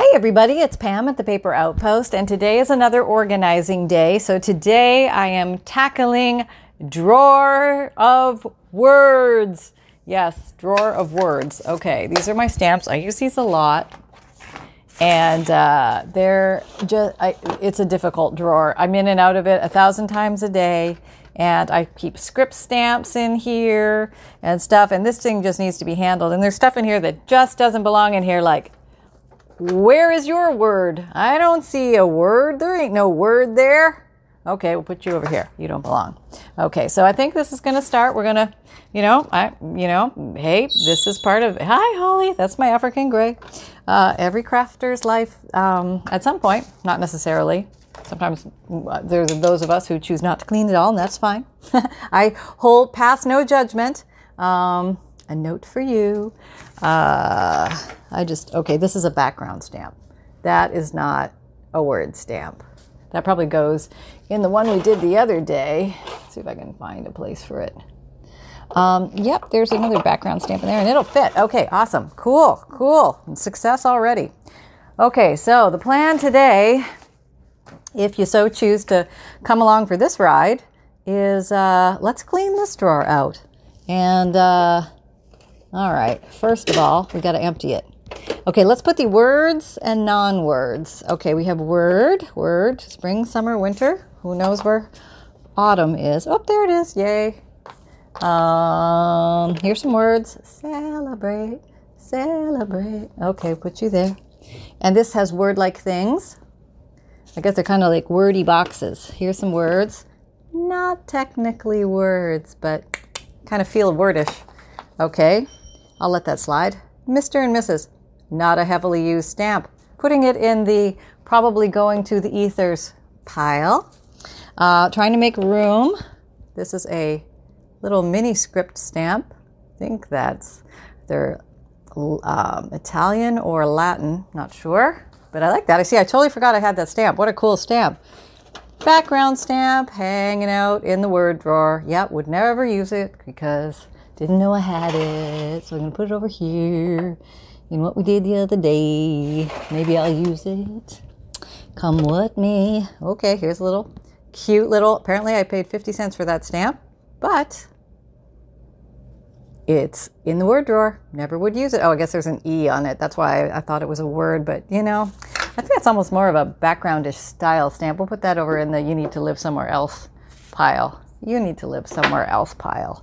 Hey everybody, it's Pam at the Paper Outpost, and today is another organizing day. So today I am tackling drawer of words. Yes, drawer of words. Okay, these are my stamps. I use these a lot, and uh, they're just. I, it's a difficult drawer. I'm in and out of it a thousand times a day, and I keep script stamps in here and stuff. And this thing just needs to be handled. And there's stuff in here that just doesn't belong in here, like where is your word? I don't see a word. There ain't no word there. Okay, we'll put you over here. You don't belong. Okay, so I think this is going to start. We're going to, you know, I, you know, hey, this is part of. Hi, Holly. That's my African gray. Uh, every crafter's life, um, at some point, not necessarily. Sometimes uh, there's those of us who choose not to clean at all, and that's fine. I hold pass no judgment. Um, a note for you. Uh, I just, okay, this is a background stamp. That is not a word stamp. That probably goes in the one we did the other day. Let's see if I can find a place for it. Um, yep, there's another background stamp in there and it'll fit. Okay, awesome. Cool, cool. Success already. Okay, so the plan today, if you so choose to come along for this ride, is uh, let's clean this drawer out. And uh, all right, first of all, we got to empty it. Okay, let's put the words and non words. Okay, we have word, word, spring, summer, winter. Who knows where autumn is? Oh, there it is. Yay. Um, here's some words. Celebrate, celebrate. Okay, put you there. And this has word like things. I guess they're kind of like wordy boxes. Here's some words. Not technically words, but kind of feel wordish. Okay, I'll let that slide. Mr. and Mrs. Not a heavily used stamp. Putting it in the probably going to the ethers pile. Uh, trying to make room. This is a little mini script stamp. I think that's they're um, Italian or Latin, not sure. But I like that. I see, I totally forgot I had that stamp. What a cool stamp. Background stamp hanging out in the word drawer. Yep, would never use it because didn't know I had it, so I'm gonna put it over here in what we did the other day. Maybe I'll use it. Come with me. Okay, here's a little cute little. Apparently, I paid 50 cents for that stamp, but it's in the word drawer. Never would use it. Oh, I guess there's an E on it. That's why I thought it was a word, but you know, I think that's almost more of a backgroundish style stamp. We'll put that over in the you need to live somewhere else pile. You need to live somewhere else pile.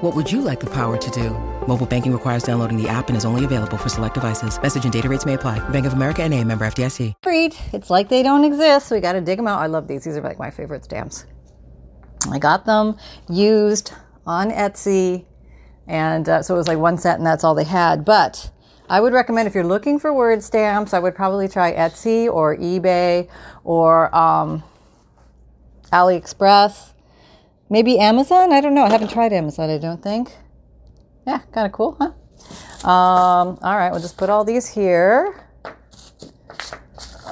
What would you like the power to do? Mobile banking requires downloading the app and is only available for select devices. Message and data rates may apply. Bank of America and a member FDIC. It's like they don't exist. We got to dig them out. I love these. These are like my favorite stamps. I got them used on Etsy. And uh, so it was like one set and that's all they had. But I would recommend if you're looking for word stamps, I would probably try Etsy or eBay or um, AliExpress. Maybe Amazon? I don't know. I haven't tried Amazon, I don't think. Yeah, kind of cool, huh? Um, all right, we'll just put all these here.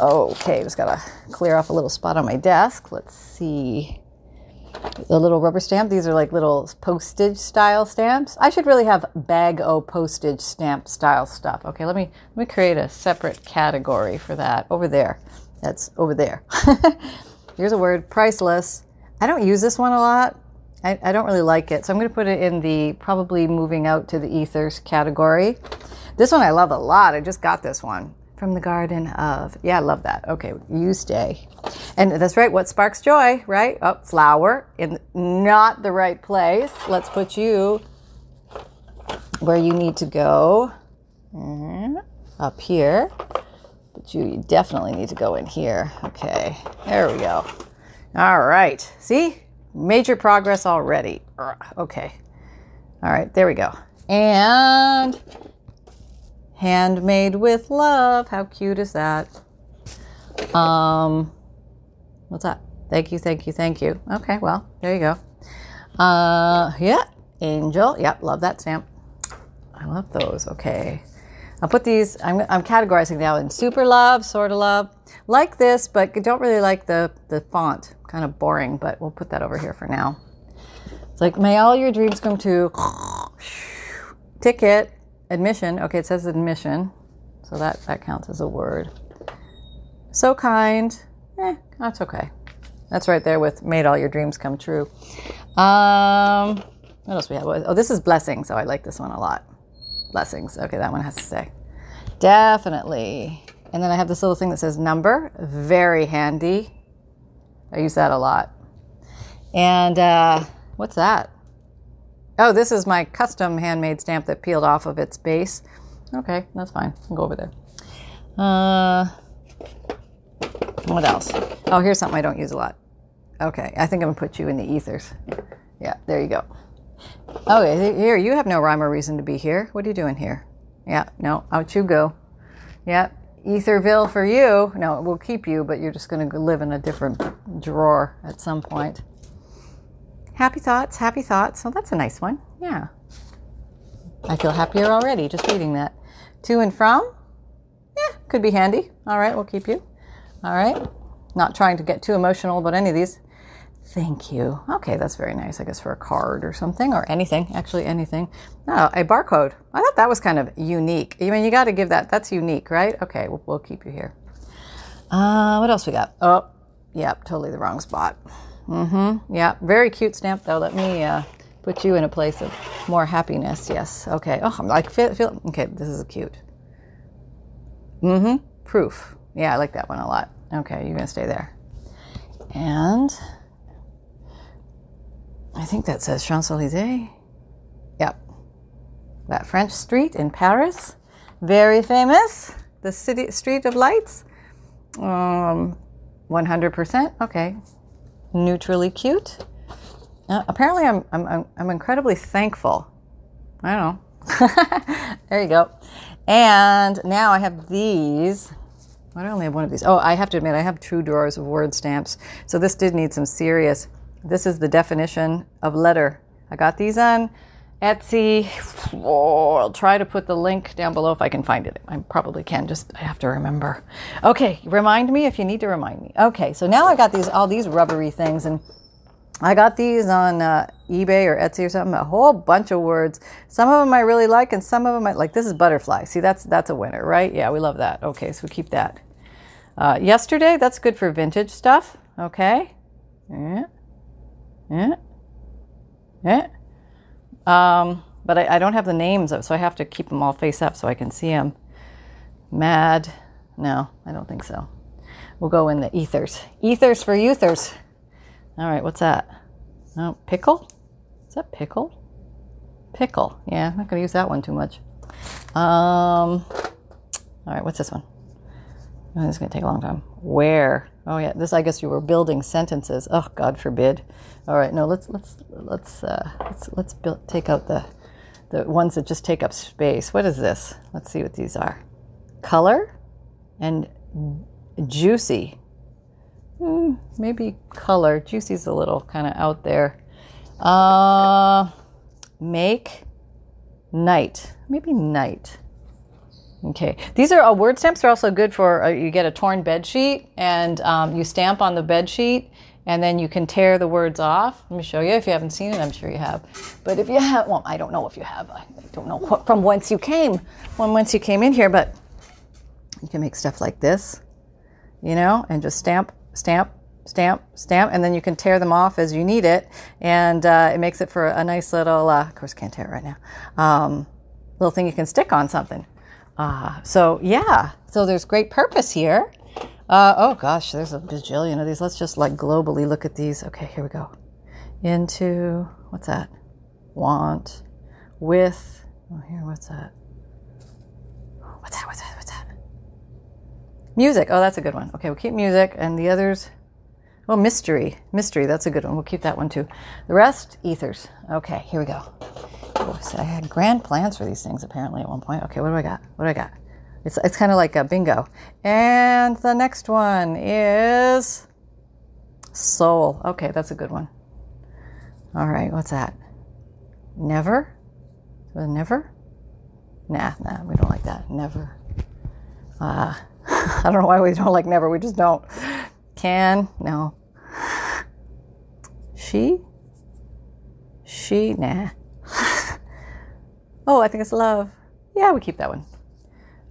Okay, just gotta clear off a little spot on my desk. Let's see. The little rubber stamp. These are like little postage style stamps. I should really have bag o postage stamp style stuff. Okay, let me let me create a separate category for that over there. That's over there. Here's a word, priceless. I don't use this one a lot. I, I don't really like it. So I'm going to put it in the probably moving out to the ethers category. This one I love a lot. I just got this one from the Garden of. Yeah, I love that. Okay, you stay. And that's right. What sparks joy, right? Oh, flower in not the right place. Let's put you where you need to go. Mm-hmm. Up here. But you definitely need to go in here. Okay, there we go. All right. See? Major progress already. Okay. All right, there we go. And handmade with love. How cute is that? Um What's that? Thank you, thank you, thank you. Okay, well, there you go. Uh, yeah, angel. Yep, love that stamp. I love those. Okay. I'll put these, I'm, I'm categorizing now in super love, sort of love. Like this, but don't really like the, the font. Kind of boring, but we'll put that over here for now. It's like, may all your dreams come true. Ticket, admission. Okay, it says admission. So that, that counts as a word. So kind. Eh, that's okay. That's right there with made all your dreams come true. Um, what else we have? Oh, this is blessing. So I like this one a lot. Blessings. Okay, that one has to stay. Definitely. And then I have this little thing that says number. Very handy. I use that a lot. And uh, what's that? Oh, this is my custom handmade stamp that peeled off of its base. Okay, that's fine. I'll go over there. Uh, what else? Oh, here's something I don't use a lot. Okay, I think I'm gonna put you in the ethers. Yeah, there you go. Okay, here, you have no rhyme or reason to be here. What are you doing here? Yeah, no, out you go. Yeah, Etherville for you. No, we'll keep you, but you're just going to live in a different drawer at some point. Happy thoughts, happy thoughts. Oh, that's a nice one. Yeah. I feel happier already just reading that. To and from? Yeah, could be handy. All right, we'll keep you. All right. Not trying to get too emotional about any of these. Thank you. Okay, that's very nice, I guess, for a card or something, or anything, actually, anything. Oh, a barcode. I thought that was kind of unique. I mean, you got to give that, that's unique, right? Okay, we'll, we'll keep you here. Uh, what else we got? Oh, yep, totally the wrong spot. Mm hmm. Yeah, very cute stamp, though. Let me uh, put you in a place of more happiness. Yes. Okay. Oh, I'm like, feel, feel okay, this is cute. Mm hmm. Proof. Yeah, I like that one a lot. Okay, you're going to stay there. And I think that says Champs Elysees. Yep. That French street in Paris, very famous. The city street of lights. Um, 100%. Okay. Neutrally cute. Uh, apparently, I'm, I'm, I'm incredibly thankful. I don't know. there you go. And now I have these. I only have one of these. Oh, I have to admit, I have two drawers of word stamps. So this did need some serious this is the definition of letter. I got these on Etsy. Oh, I'll try to put the link down below if I can find it. I probably can. Just I have to remember. Okay, remind me if you need to remind me. Okay, so now I got these all these rubbery things, and I got these on uh, eBay or Etsy or something. A whole bunch of words. Some of them I really like, and some of them I like. This is butterfly. See, that's that's a winner, right? Yeah, we love that. Okay, so we keep that. Uh, yesterday, that's good for vintage stuff. Okay. Yeah. Yeah. Yeah. Um, but I, I, don't have the names so I have to keep them all face up so I can see them. Mad. No, I don't think so. We'll go in the ethers. Ethers for youthers. All right, what's that? Oh, pickle? Is that pickle? Pickle. Yeah, I'm not going to use that one too much. Um, all right, what's this one? Oh, this is going to take a long time. Where? Oh yeah, this I guess you were building sentences. Oh, God forbid. All right, no, let's let's let's uh, let's let's build, take out the the ones that just take up space. What is this? Let's see what these are. Color and juicy. Mm, maybe color. Juicy's a little kind of out there. Uh, make night. Maybe night. Okay, these are uh, word stamps are also good for uh, you get a torn bed sheet and um, you stamp on the bed sheet and then you can tear the words off. Let me show you if you haven't seen it. I'm sure you have, but if you have, well, I don't know if you have. I don't know what, from whence you came, from whence you came in here, but you can make stuff like this, you know, and just stamp, stamp, stamp, stamp, and then you can tear them off as you need it, and uh, it makes it for a nice little. Uh, of course, can't tear it right now. Um, little thing you can stick on something. Uh, so yeah, so there's great purpose here. Uh, oh gosh, there's a bajillion of these. Let's just like globally look at these. Okay, here we go. Into what's that? Want with. Oh, here, what's that? What's that? What's that? What's that? Music. Oh, that's a good one. Okay, we'll keep music, and the others. Oh, mystery. Mystery. That's a good one. We'll keep that one too. The rest, ethers. Okay, here we go. I had grand plans for these things apparently at one point. Okay, what do I got? What do I got? It's, it's kind of like a bingo. And the next one is Soul. Okay, that's a good one. All right, what's that? Never? Never? Nah, nah, we don't like that. Never. Uh, I don't know why we don't like never. We just don't. Can? No. She? She? Nah. Oh, I think it's love. Yeah, we keep that one.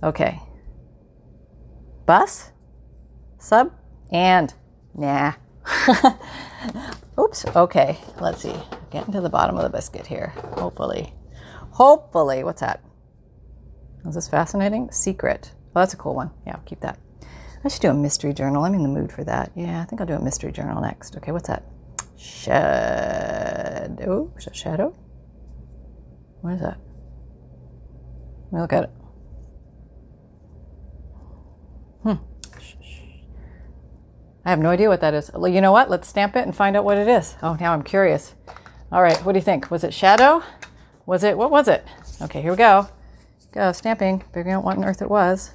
Okay. Bus? Sub? And? Nah. Oops. Okay. Let's see. Getting to the bottom of the biscuit here. Hopefully. Hopefully. What's that? Is this fascinating? Secret. Oh, that's a cool one. Yeah, keep that. I should do a mystery journal. I'm in the mood for that. Yeah, I think I'll do a mystery journal next. Okay, what's that? Shadow. Shadow? What is that? Let me look at it. Hmm. I have no idea what that is. You know what? Let's stamp it and find out what it is. Oh, now I'm curious. All right, what do you think? Was it shadow? Was it, what was it? Okay, here we go. Go, stamping, figuring out what on earth it was.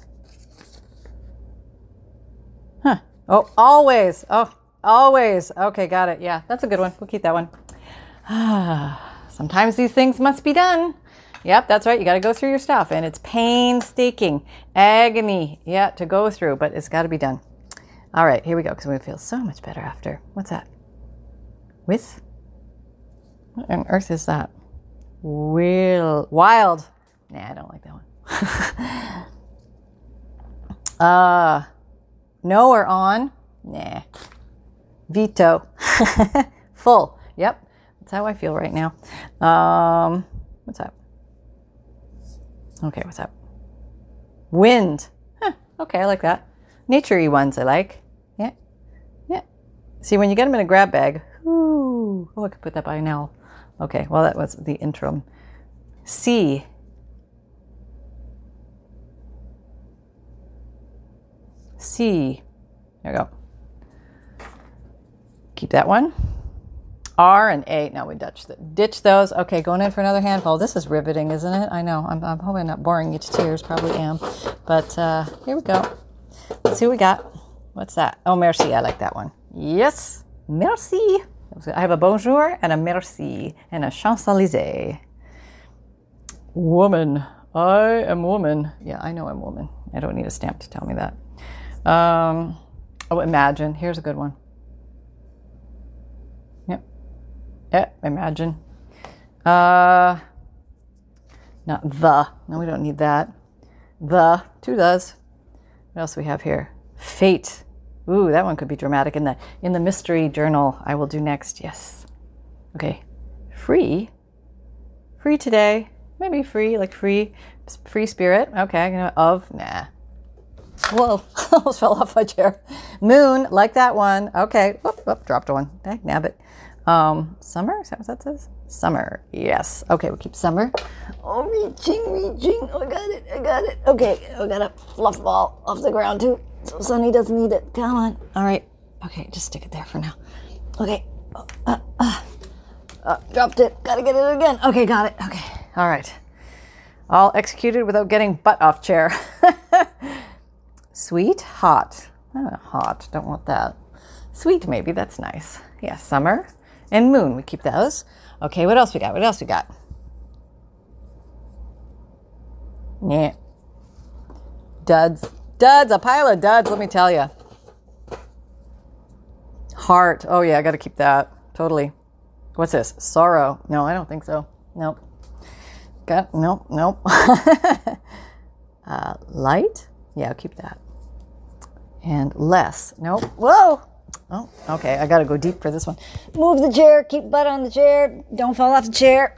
Huh. Oh, always. Oh, always. Okay, got it. Yeah, that's a good one. We'll keep that one. Sometimes these things must be done. Yep, that's right. You got to go through your stuff, and it's painstaking, agony, yeah, to go through, but it's got to be done. All right, here we go, because we feel so much better after. What's that? With? What on earth is that? Will wild. Nah, I don't like that one. uh, no or on? Nah. Veto. Full. Yep. That's how I feel right now. Um, what's up? Okay, what's up? Wind. Huh, okay, I like that. Naturey ones I like. Yeah. Yeah. See, when you get them in a grab bag, ooh, oh, I could put that by now. Okay, well, that was the interim. C. C. There we go. Keep that one. R and A. Now we ditched, the, ditch those. Okay, going in for another handful. This is riveting, isn't it? I know. I'm, I'm hoping I'm not boring you to tears. Probably am. But uh, here we go. Let's see what we got. What's that? Oh, merci. I like that one. Yes. Merci. I have a bonjour and a merci and a Champs Elysees. Woman. I am woman. Yeah, I know I'm woman. I don't need a stamp to tell me that. Um, oh, imagine. Here's a good one. Yep. Yeah, imagine. Uh, not the. No, we don't need that. The. Two does. What else we have here? Fate. Ooh, that one could be dramatic in the in the mystery journal I will do next. Yes. Okay. Free. Free today. Maybe free, like free, free spirit. Okay. You know, of nah. Whoa, almost fell off my chair. Moon, like that one. Okay. Whoop, whoop, dropped one. Dag nabbit. Um, summer? Is that what that says? Summer. Yes. Okay, we'll keep summer. Oh, reaching, reaching. Oh, I got it. I got it. Okay, I got a fluff ball off the ground too. So Sunny doesn't need it. Come on. All right. Okay, just stick it there for now. Okay. Uh, uh, uh, dropped it. Gotta get it again. Okay, got it. Okay. All right. All executed without getting butt off chair. Sweet, hot. Oh, hot. Don't want that. Sweet, maybe. That's nice. Yeah, summer and moon. We keep those. Okay, what else we got? What else we got? Yeah. Duds. Duds, a pile of duds, let me tell you. Heart. Oh, yeah, I got to keep that. Totally. What's this? Sorrow. No, I don't think so. Nope. Got, nope, nope. uh, light. Yeah, I'll keep that. And less. Nope. Whoa. Oh, okay. I got to go deep for this one. Move the chair. Keep butt on the chair. Don't fall off the chair.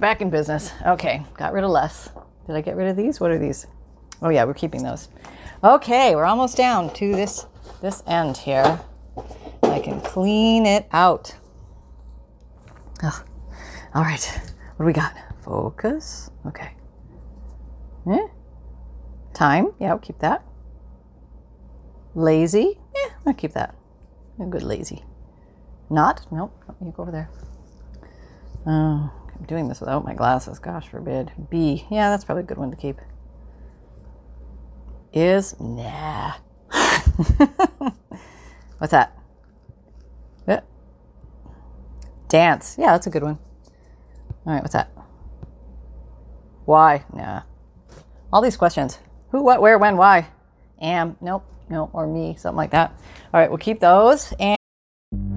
Back in business. Okay. Got rid of less. Did I get rid of these? What are these? Oh yeah, we're keeping those. Okay, we're almost down to this this end here. I can clean it out. Oh, all right. What do we got? Focus. Okay. Eh? Time. Yeah, I'll keep that. Lazy. Yeah, I'll keep that. A good lazy. Not? Nope. You go over there. Oh, I'm doing this without my glasses. Gosh forbid. B. Yeah, that's probably a good one to keep. Is nah. What's that? Eh. Dance. Yeah, that's a good one. All right, what's that? Why? Nah. All these questions. Who, what, where, when, why? Am. Nope. No. Or me. Something like that. All right, we'll keep those. And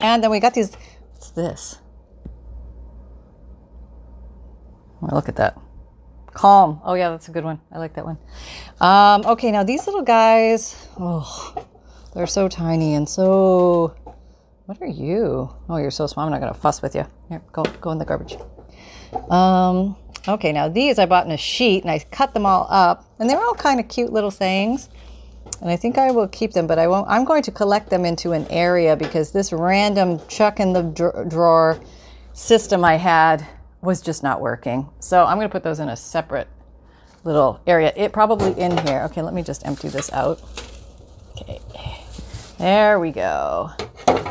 And then we got these. What's this? Oh, look at that. Calm. Oh, yeah, that's a good one. I like that one. Um, okay, now these little guys, oh, they're so tiny and so. What are you? Oh, you're so small. I'm not going to fuss with you. Here, go, go in the garbage. Um, okay, now these I bought in a sheet and I cut them all up, and they're all kind of cute little things and I think I will keep them, but I won't. I'm going to collect them into an area because this random chuck in the dr- drawer system I had was just not working. So I'm going to put those in a separate little area. It probably in here. Okay, let me just empty this out. Okay, there we go.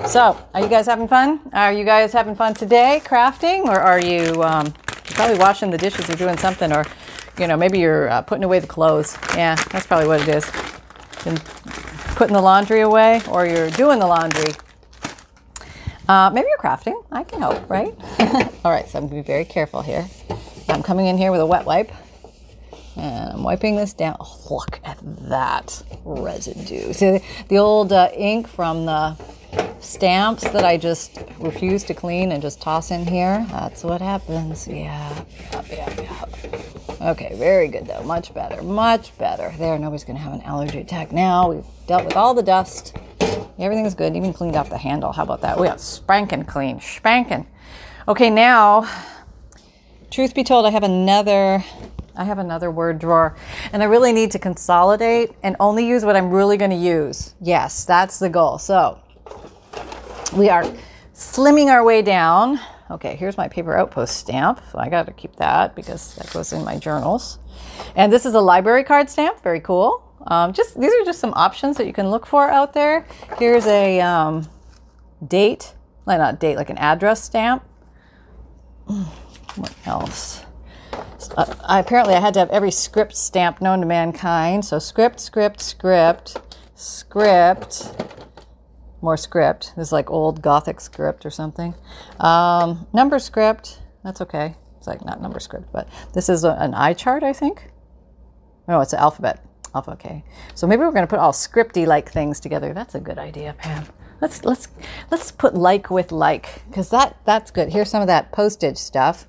So, are you guys having fun? Are you guys having fun today crafting, or are you um, probably washing the dishes or doing something, or you know maybe you're uh, putting away the clothes? Yeah, that's probably what it is been putting the laundry away or you're doing the laundry. Uh, maybe you're crafting. I can help, right? All right, so I'm going to be very careful here. I'm coming in here with a wet wipe and I'm wiping this down. Oh, look at that residue. See the, old uh, ink from the stamps that I just refuse to clean and just toss in here? That's what happens. Yeah, yeah, yeah. Okay, very good though. Much better, much better. There, nobody's gonna have an allergy attack now. We've dealt with all the dust. Everything's good. Even cleaned off the handle. How about that? We got spanking clean, spanking. Okay, now, truth be told, I have another. I have another word drawer, and I really need to consolidate and only use what I'm really going to use. Yes, that's the goal. So, we are slimming our way down. Okay, here's my paper outpost stamp. I got to keep that because that goes in my journals. And this is a library card stamp. Very cool. Um, just these are just some options that you can look for out there. Here's a um, date, like not date, like an address stamp. What else? Uh, I, apparently, I had to have every script stamp known to mankind. So script, script, script, script more script. This is like old Gothic script or something. Um, number script, that's okay. It's like not number script, but this is a, an eye chart, I think. No, it's an alphabet. Alpha, okay. So maybe we're going to put all scripty like things together. That's a good idea, Pam. Let's let's let's put like with like because that that's good. Here's some of that postage stuff.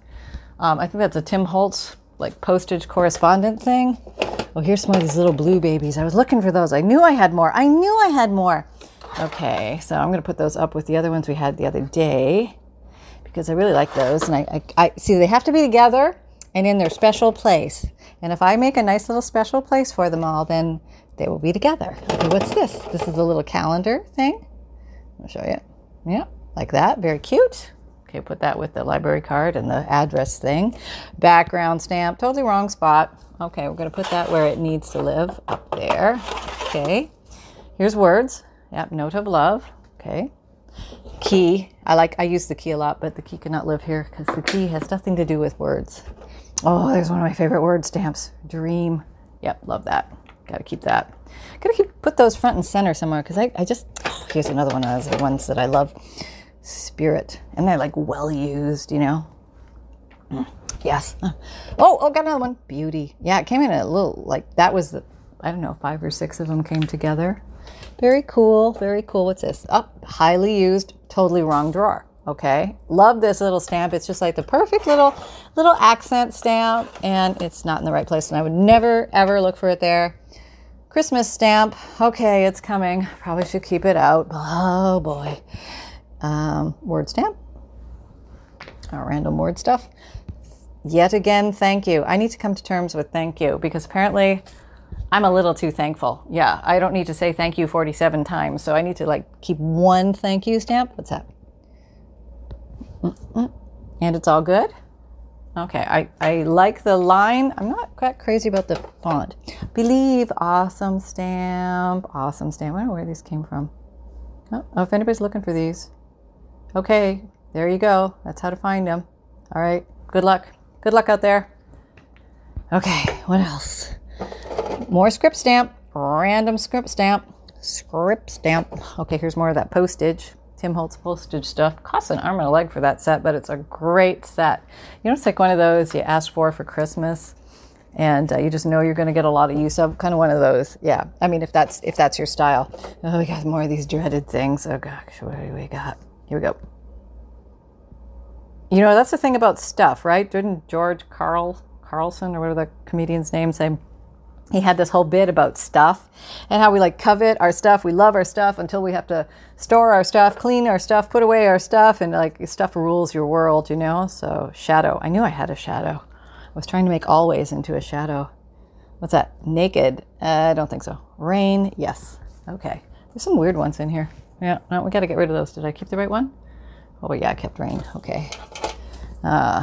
Um, I think that's a Tim Holtz like postage correspondent thing. Oh, here's some of these little blue babies. I was looking for those. I knew I had more. I knew I had more. Okay, so I'm going to put those up with the other ones we had the other day because I really like those. And I, I, I, see they have to be together and in their special place. And if I make a nice little special place for them all, then they will be together. Okay, what's this? This is a little calendar thing. I'll show you. Yeah, like that. Very cute. Okay, put that with the library card and the address thing. Background stamp, totally wrong spot. Okay, we're going to put that where it needs to live, up there. Okay, here's words. Yep, note of love. Okay. Key. I like I use the key a lot, but the key cannot live here because the key has nothing to do with words. Oh, there's one of my favorite word stamps. Dream. Yep, love that. Gotta keep that. Gotta keep put those front and center somewhere because I, I just oh, here's another one of the ones that I love. Spirit. And they're like well used, you know. Mm, yes. Oh, oh, got another one. Beauty. Yeah, it came in a little like that was the I don't know, five or six of them came together. Very cool, very cool. What's this? Up, oh, highly used, totally wrong drawer. Okay, love this little stamp. It's just like the perfect little little accent stamp, and it's not in the right place. And I would never ever look for it there. Christmas stamp. Okay, it's coming. Probably should keep it out. Oh boy. Um, word stamp. Our random word stuff. Yet again, thank you. I need to come to terms with thank you because apparently I'm a little too thankful. Yeah, I don't need to say thank you 47 times, so I need to like keep one thank you stamp. What's that? And it's all good? Okay, I, I like the line. I'm not quite crazy about the font. Believe, awesome stamp, awesome stamp. I don't know where these came from. Oh, oh, if anybody's looking for these. Okay, there you go. That's how to find them. All right, good luck. Good luck out there. Okay, what else? More script stamp, random script stamp, script stamp. Okay, here's more of that postage. Tim Holtz postage stuff. Costs an arm and a leg for that set, but it's a great set. You know, it's like one of those you ask for for Christmas, and uh, you just know you're going to get a lot of use of. Kind of one of those. Yeah. I mean, if that's if that's your style. Oh, we got more of these dreaded things. Oh gosh, what do we got? Here we go. You know, that's the thing about stuff, right? Didn't George Carl Carlson or whatever the comedian's name say? He had this whole bit about stuff and how we like covet our stuff. We love our stuff until we have to store our stuff clean our stuff put away our stuff and like stuff rules your world you know? So shadow. I knew i had a shadow. I was trying to make always into a shadow. What's that? Naked? Uh, i don't think so. Rain? Yes. Okay. There's some weird ones in here. Yeah no we got to get rid of those. Did i keep the right one? Oh yeah i kept rain. Okay. Uh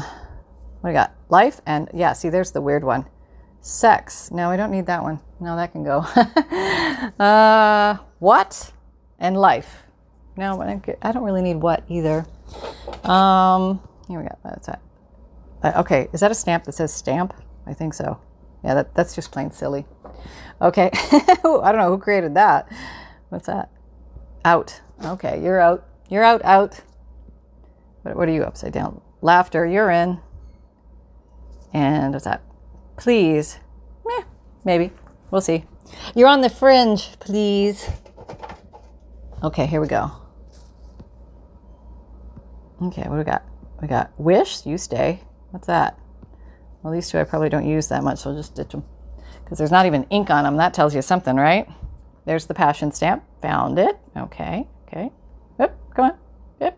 what do we got? Life and yeah see there's the weird one Sex. No, I don't need that one. No, that can go. uh, what? And life. No, I don't really need what either. Um, here we go. That's that. Uh, okay, is that a stamp that says stamp? I think so. Yeah, that, that's just plain silly. Okay, I don't know who created that. What's that? Out. Okay, you're out. You're out, out. What, what are you upside down? Laughter, you're in. And what's that? Please. Meh, maybe. We'll see. You're on the fringe, please. Okay, here we go. Okay, what do we got? We got wish, you stay. What's that? Well, these two I probably don't use that much, so I'll just ditch them. Because there's not even ink on them. That tells you something, right? There's the passion stamp. Found it. Okay, okay. Yep, come on. Yep.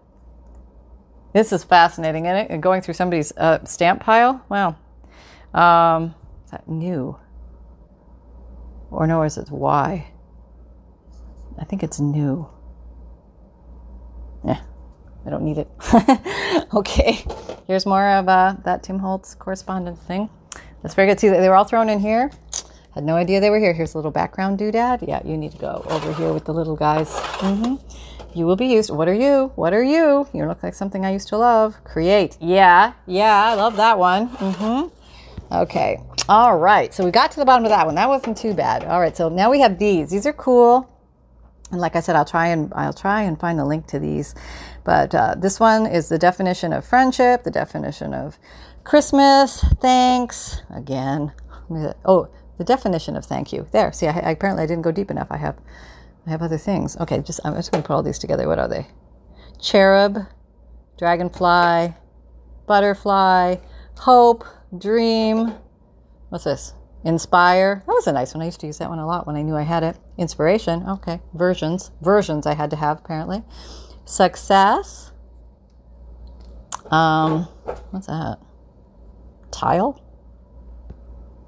This is fascinating, isn't it? Going through somebody's uh, stamp pile. Wow. Um, is that new? Or no, is it Y? I think it's new. Yeah, I don't need it. okay, here's more of uh, that Tim Holtz correspondence thing. That's very good. See, they were all thrown in here. Had no idea they were here. Here's a little background doodad. Yeah, you need to go over here with the little guys. Mm-hmm. You will be used. What are you? What are you? You look like something I used to love. Create. Yeah, yeah, I love that one. Mm-hmm. Okay. All right. So we got to the bottom of that one. That wasn't too bad. All right. So now we have these. These are cool. And like I said, I'll try and I'll try and find the link to these. But uh, this one is the definition of friendship, the definition of Christmas, thanks. Again, oh, the definition of thank you. There. See, I, I, apparently I didn't go deep enough. I have, I have other things. Okay, just I'm just going to put all these together. What are they? Cherub, dragonfly, butterfly, hope, dream. What's this? Inspire. That was a nice one. I used to use that one a lot when I knew I had it. Inspiration. Okay. Versions. Versions I had to have apparently. Success. Um, what's that? Tile.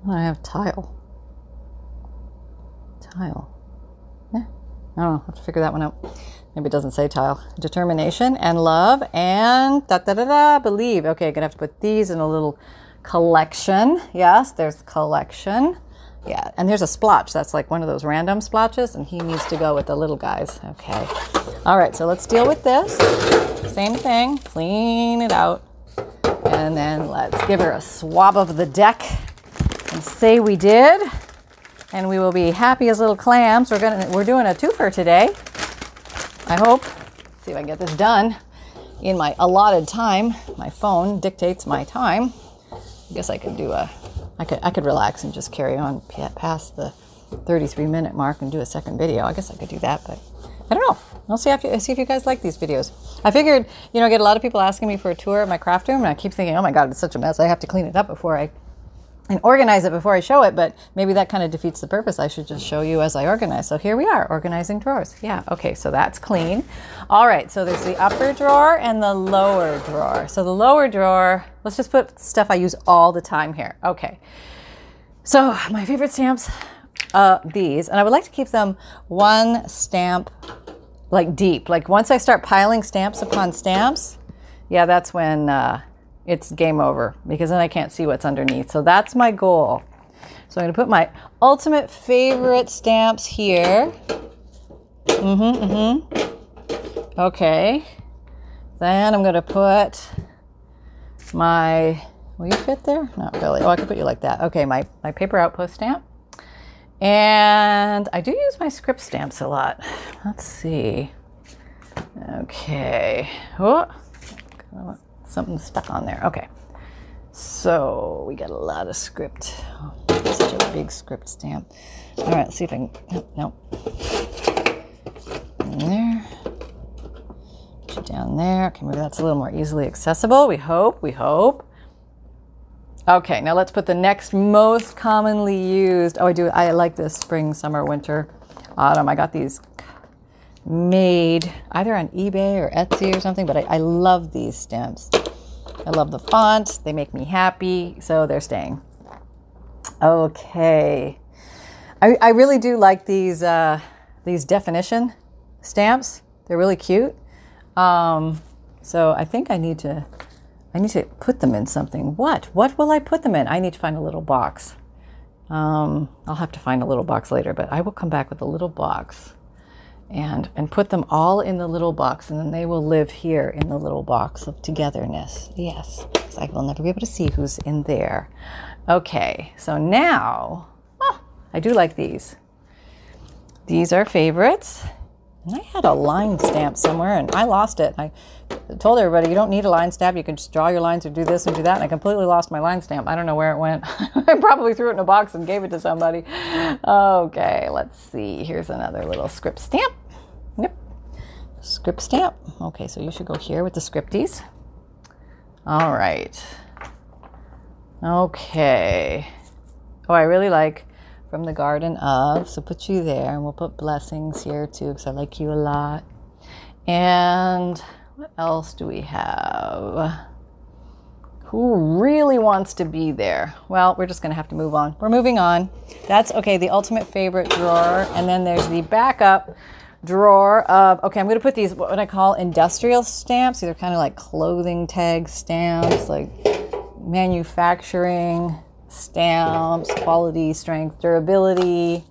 I have tile. Tile. Yeah. I don't know. I have to figure that one out. Maybe it doesn't say tile. Determination and love and da da da da. Believe. Okay, I'm gonna have to put these in a little collection. Yes, there's collection. Yeah, and there's a splotch. That's like one of those random splotches, and he needs to go with the little guys. Okay. All right, so let's deal with this. Same thing. Clean it out. And then let's give her a swab of the deck and say we did. And we will be happy as little clams. We're gonna we're doing a twofer today. I hope. Let's see if I can get this done in my allotted time. My phone dictates my time. I guess I could do a, I could I could relax and just carry on past the 33 minute mark and do a second video. I guess I could do that, but I don't know. I'll see if you, see if you guys like these videos. I figured, you know, I get a lot of people asking me for a tour of my craft room, and I keep thinking, oh my god, it's such a mess. I have to clean it up before I and organize it before I show it, but maybe that kind of defeats the purpose. I should just show you as I organize. So here we are, organizing drawers. Yeah, okay, so that's clean. All right, so there's the upper drawer and the lower drawer. So the lower drawer, let's just put stuff I use all the time here. Okay, so my favorite stamps, uh, these, and I would like to keep them one stamp like deep. Like once I start piling stamps upon stamps, yeah, that's when uh, it's game over because then I can't see what's underneath. So that's my goal. So I'm going to put my ultimate favorite stamps here. Mm-hmm, mm-hmm. Okay. Then I'm going to put my, will you fit there? Not really. Oh, I can put you like that. Okay, my, my paper outpost stamp. And I do use my script stamps a lot. Let's see. Okay. Oh, something stuck on there. Okay. So we got a lot of script. Oh, such a big script stamp. All right, let's see if I can. Nope. In there. Down there. Okay, maybe that's a little more easily accessible. We hope. We hope. Okay, now let's put the next most commonly used. Oh, I do. I like this spring, summer, winter, autumn. I got these made either on eBay or Etsy or something, but I, I love these stamps. I love the font. They make me happy, so they're staying. Okay. I, I really do like these uh, these definition stamps. They're really cute. Um, so I think I need to I need to put them in something. What? What will I put them in? I need to find a little box. Um, I'll have to find a little box later, but I will come back with a little box and and put them all in the little box and then they will live here in the little box of togetherness. Yes i will never be able to see who's in there. Okay so now oh, i do like these. These are favorites. And i had a line stamp somewhere and i lost it. I told everybody you don't need a line stamp. You can just draw your lines or do this and do that. And i completely lost my line stamp. I don't know where it went. I probably threw it in a box and gave it to somebody. Okay let's see. Here's another little script stamp Yep. Script stamp. Okay, so you should go here with the scripties. All right. Okay. Oh, I really like from the Garden of. So put you there, and we'll put blessings here too, because I like you a lot. And what else do we have? Who really wants to be there? Well, we're just going to have to move on. We're moving on. That's okay, the ultimate favorite drawer. And then there's the backup drawer of, okay, I'm going to put these, what I call industrial stamps. These are kind of like clothing tag stamps, like manufacturing stamps, quality, strength, durability,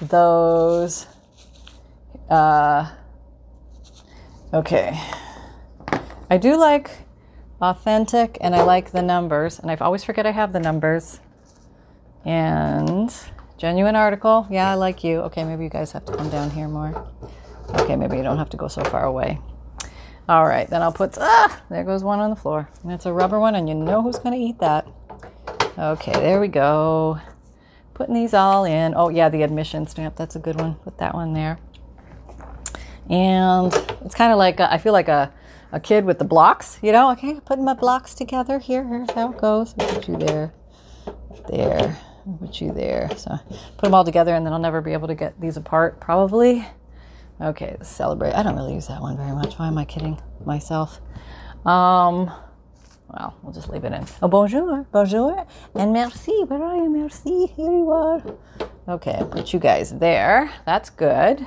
those. Uh, okay. I do like authentic and I like the numbers, and I always forget I have the numbers. And Genuine article. Yeah, I like you. Okay, maybe you guys have to come down here more. Okay, maybe you don't have to go so far away. All right, then I'll put, ah, there goes one on the floor. And it's a rubber one, and you know who's going to eat that. Okay, there we go. Putting these all in. Oh, yeah, the admission stamp. That's a good one. Put that one there. And it's kind of like, a, I feel like a, a kid with the blocks, you know? Okay, putting my blocks together. Here, here's how it goes. Put you there, there put you there. So put them all together and then I'll never be able to get these apart probably. Okay, celebrate. I don't really use that one very much. Why am I kidding myself? Um, well, we'll just leave it in. Oh, bonjour, bonjour, and merci. Where are you? Merci. Here you are. Okay, put you guys there. That's good.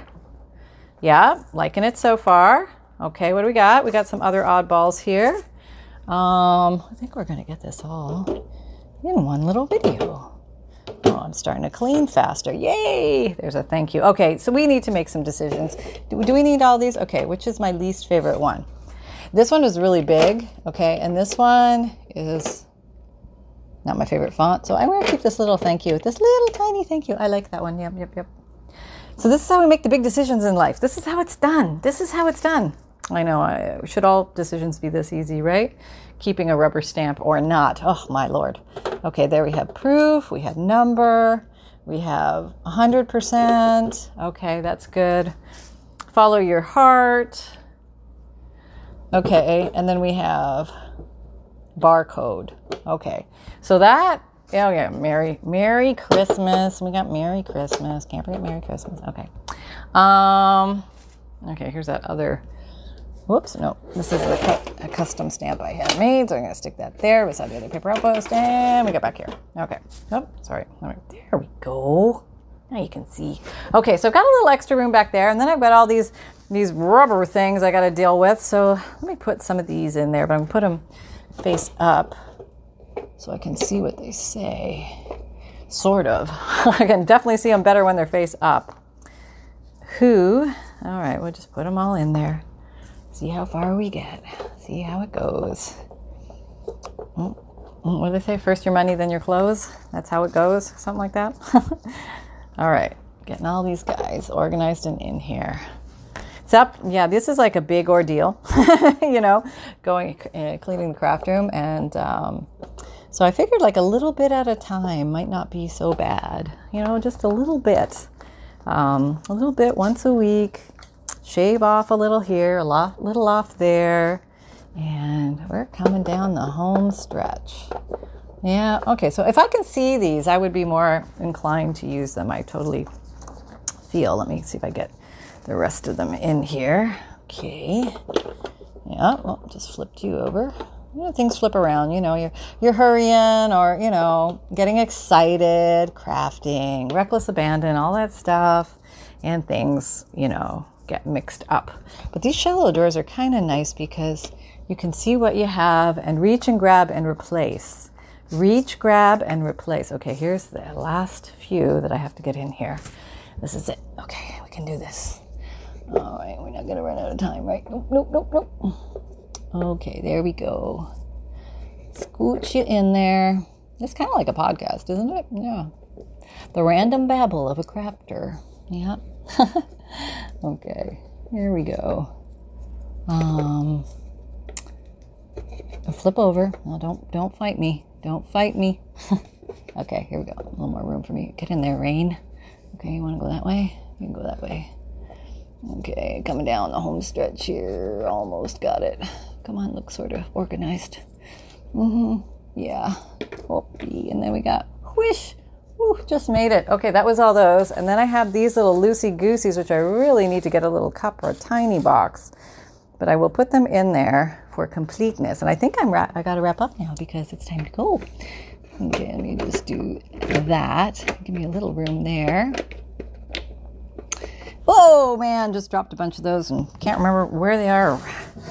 Yeah, liking it so far. Okay, what do we got? We got some other oddballs here. Um, I think we're gonna get this all in one little video. I'm starting to clean faster. Yay! There's a thank you. Okay, so we need to make some decisions. Do, do we need all these? Okay, which is my least favorite one? This one is really big, okay, and this one is not my favorite font. So I'm going to keep this little thank you, this little tiny thank you. I like that one. Yep, yep, yep. So this is how we make the big decisions in life. This is how it's done. This is how it's done. I know. I, should all decisions be this easy, right? Keeping a rubber stamp or not. Oh, my lord. Okay, there we have proof. We have number. We have 100%. Okay, that's good. Follow your heart. Okay, and then we have barcode. Okay, so that, oh yeah, Merry, Merry Christmas. We got Merry Christmas. Can't forget Merry Christmas. Okay. Um, okay, here's that other Whoops, no, this is a, a, custom stamp I had made, so I'm going to stick that there beside the other paper outpost, and we get back here. Okay, oh, sorry, there we go. Now you can see. Okay, so I've got a little extra room back there, and then I've got all these these rubber things I got to deal with. So let me put some of these in there, but I'm going to put them face up so I can see what they say. Sort of. I can definitely see them better when they're face up. Who, all right, we'll just put them all in there. See how far we get. See how it goes. Mm, mm, what do they say? First your money, then your clothes? That's how it goes? Something like that? all right, getting all these guys organized and in here. Except, yeah, this is like a big ordeal, you know, going, uh, cleaning the craft room. And um, so I figured like a little bit at a time might not be so bad, you know, just a little bit. Um, a little bit once a week, shave off a little here, a lot, little off there. And we're coming down the home stretch. Yeah, okay, so if I can see these, I would be more inclined to use them. I totally feel. Let me see if I get the rest of them in here. Okay. Yeah, well, just flipped you over. You know, things flip around. You know, you're you're hurrying or you know getting excited, crafting, reckless abandon, all that stuff, and things you know get mixed up. But these shallow doors are kind of nice because you can see what you have and reach and grab and replace. Reach, grab, and replace. Okay, here's the last few that I have to get in here. This is it. Okay, we can do this. All right, we're not gonna run out of time, right? Nope, nope, nope, nope. Okay, there we go. Scooch you in there. It's kind of like a podcast, isn't it? Yeah. The random babble of a crafter. Yeah. okay, here we go. Um, flip over. No, don't don't fight me. Don't fight me. okay, here we go. A little more room for me. Get in there, Rain. Okay, you want to go that way? You can go that way. Okay, coming down the home stretch here. Almost got it. Come on, look sort of organized. Mm-hmm. Yeah. Whoopee. And then we got whoosh. Woo, just made it. Okay, that was all those. And then I have these little loosey gooseys, which I really need to get a little cup or a tiny box. But I will put them in there for completeness. And I think I'm ra- I got to wrap up now because it's time to go. Okay, let me just do that. Give me a little room there. Whoa, man, just dropped a bunch of those and can't remember where they are or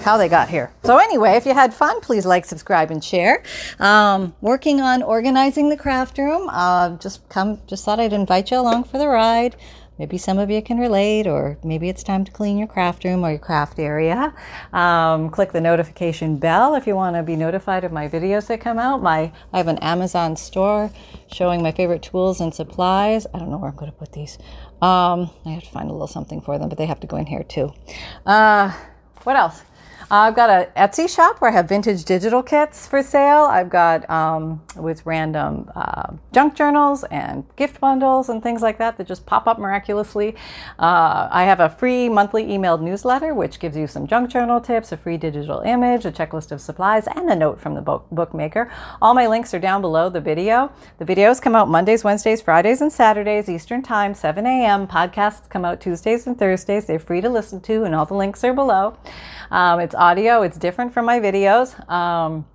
how they got here. So, anyway, if you had fun, please like, subscribe, and share. Um, working on organizing the craft room. Uh, just come, just thought I'd invite you along for the ride. Maybe some of you can relate, or maybe it's time to clean your craft room or your craft area. Um, click the notification bell if you want to be notified of my videos that come out. My I have an Amazon store showing my favorite tools and supplies. I don't know where I'm going to put these. Um, I have to find a little something for them, but they have to go in here too. Uh, what else? I've got an Etsy shop where I have vintage digital kits for sale. I've got um, with random uh, junk journals and gift bundles and things like that that just pop up miraculously. Uh, I have a free monthly emailed newsletter which gives you some junk journal tips, a free digital image, a checklist of supplies, and a note from the book bookmaker. All my links are down below the video. The videos come out Mondays, Wednesdays, Fridays, and Saturdays Eastern Time, 7 a.m. Podcasts come out Tuesdays and Thursdays. They're free to listen to, and all the links are below. Um, it's audio, it's different from my videos. Um,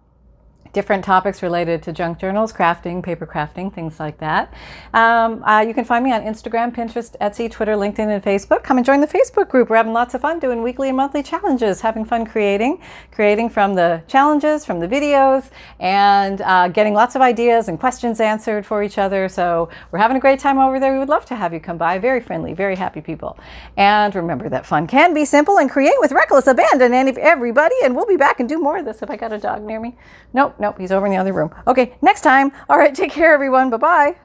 different topics related to junk journals, crafting, paper crafting, things like that. Um, uh, you can find me on Instagram, Pinterest, Etsy, Twitter, LinkedIn, and Facebook. Come and join the Facebook group. We're having lots of fun doing weekly and monthly challenges, having fun creating, creating from the challenges, from the videos, and uh, getting lots of ideas and questions answered for each other. So we're having a great time over there. We would love to have you come by. Very friendly, very happy people. And remember that fun can be simple and create with reckless abandon. And everybody, and we'll be back and do more of this if I got a dog near me. Nope, nope, he's over in the other room. Okay, next time. All right, take care, everyone. Bye bye.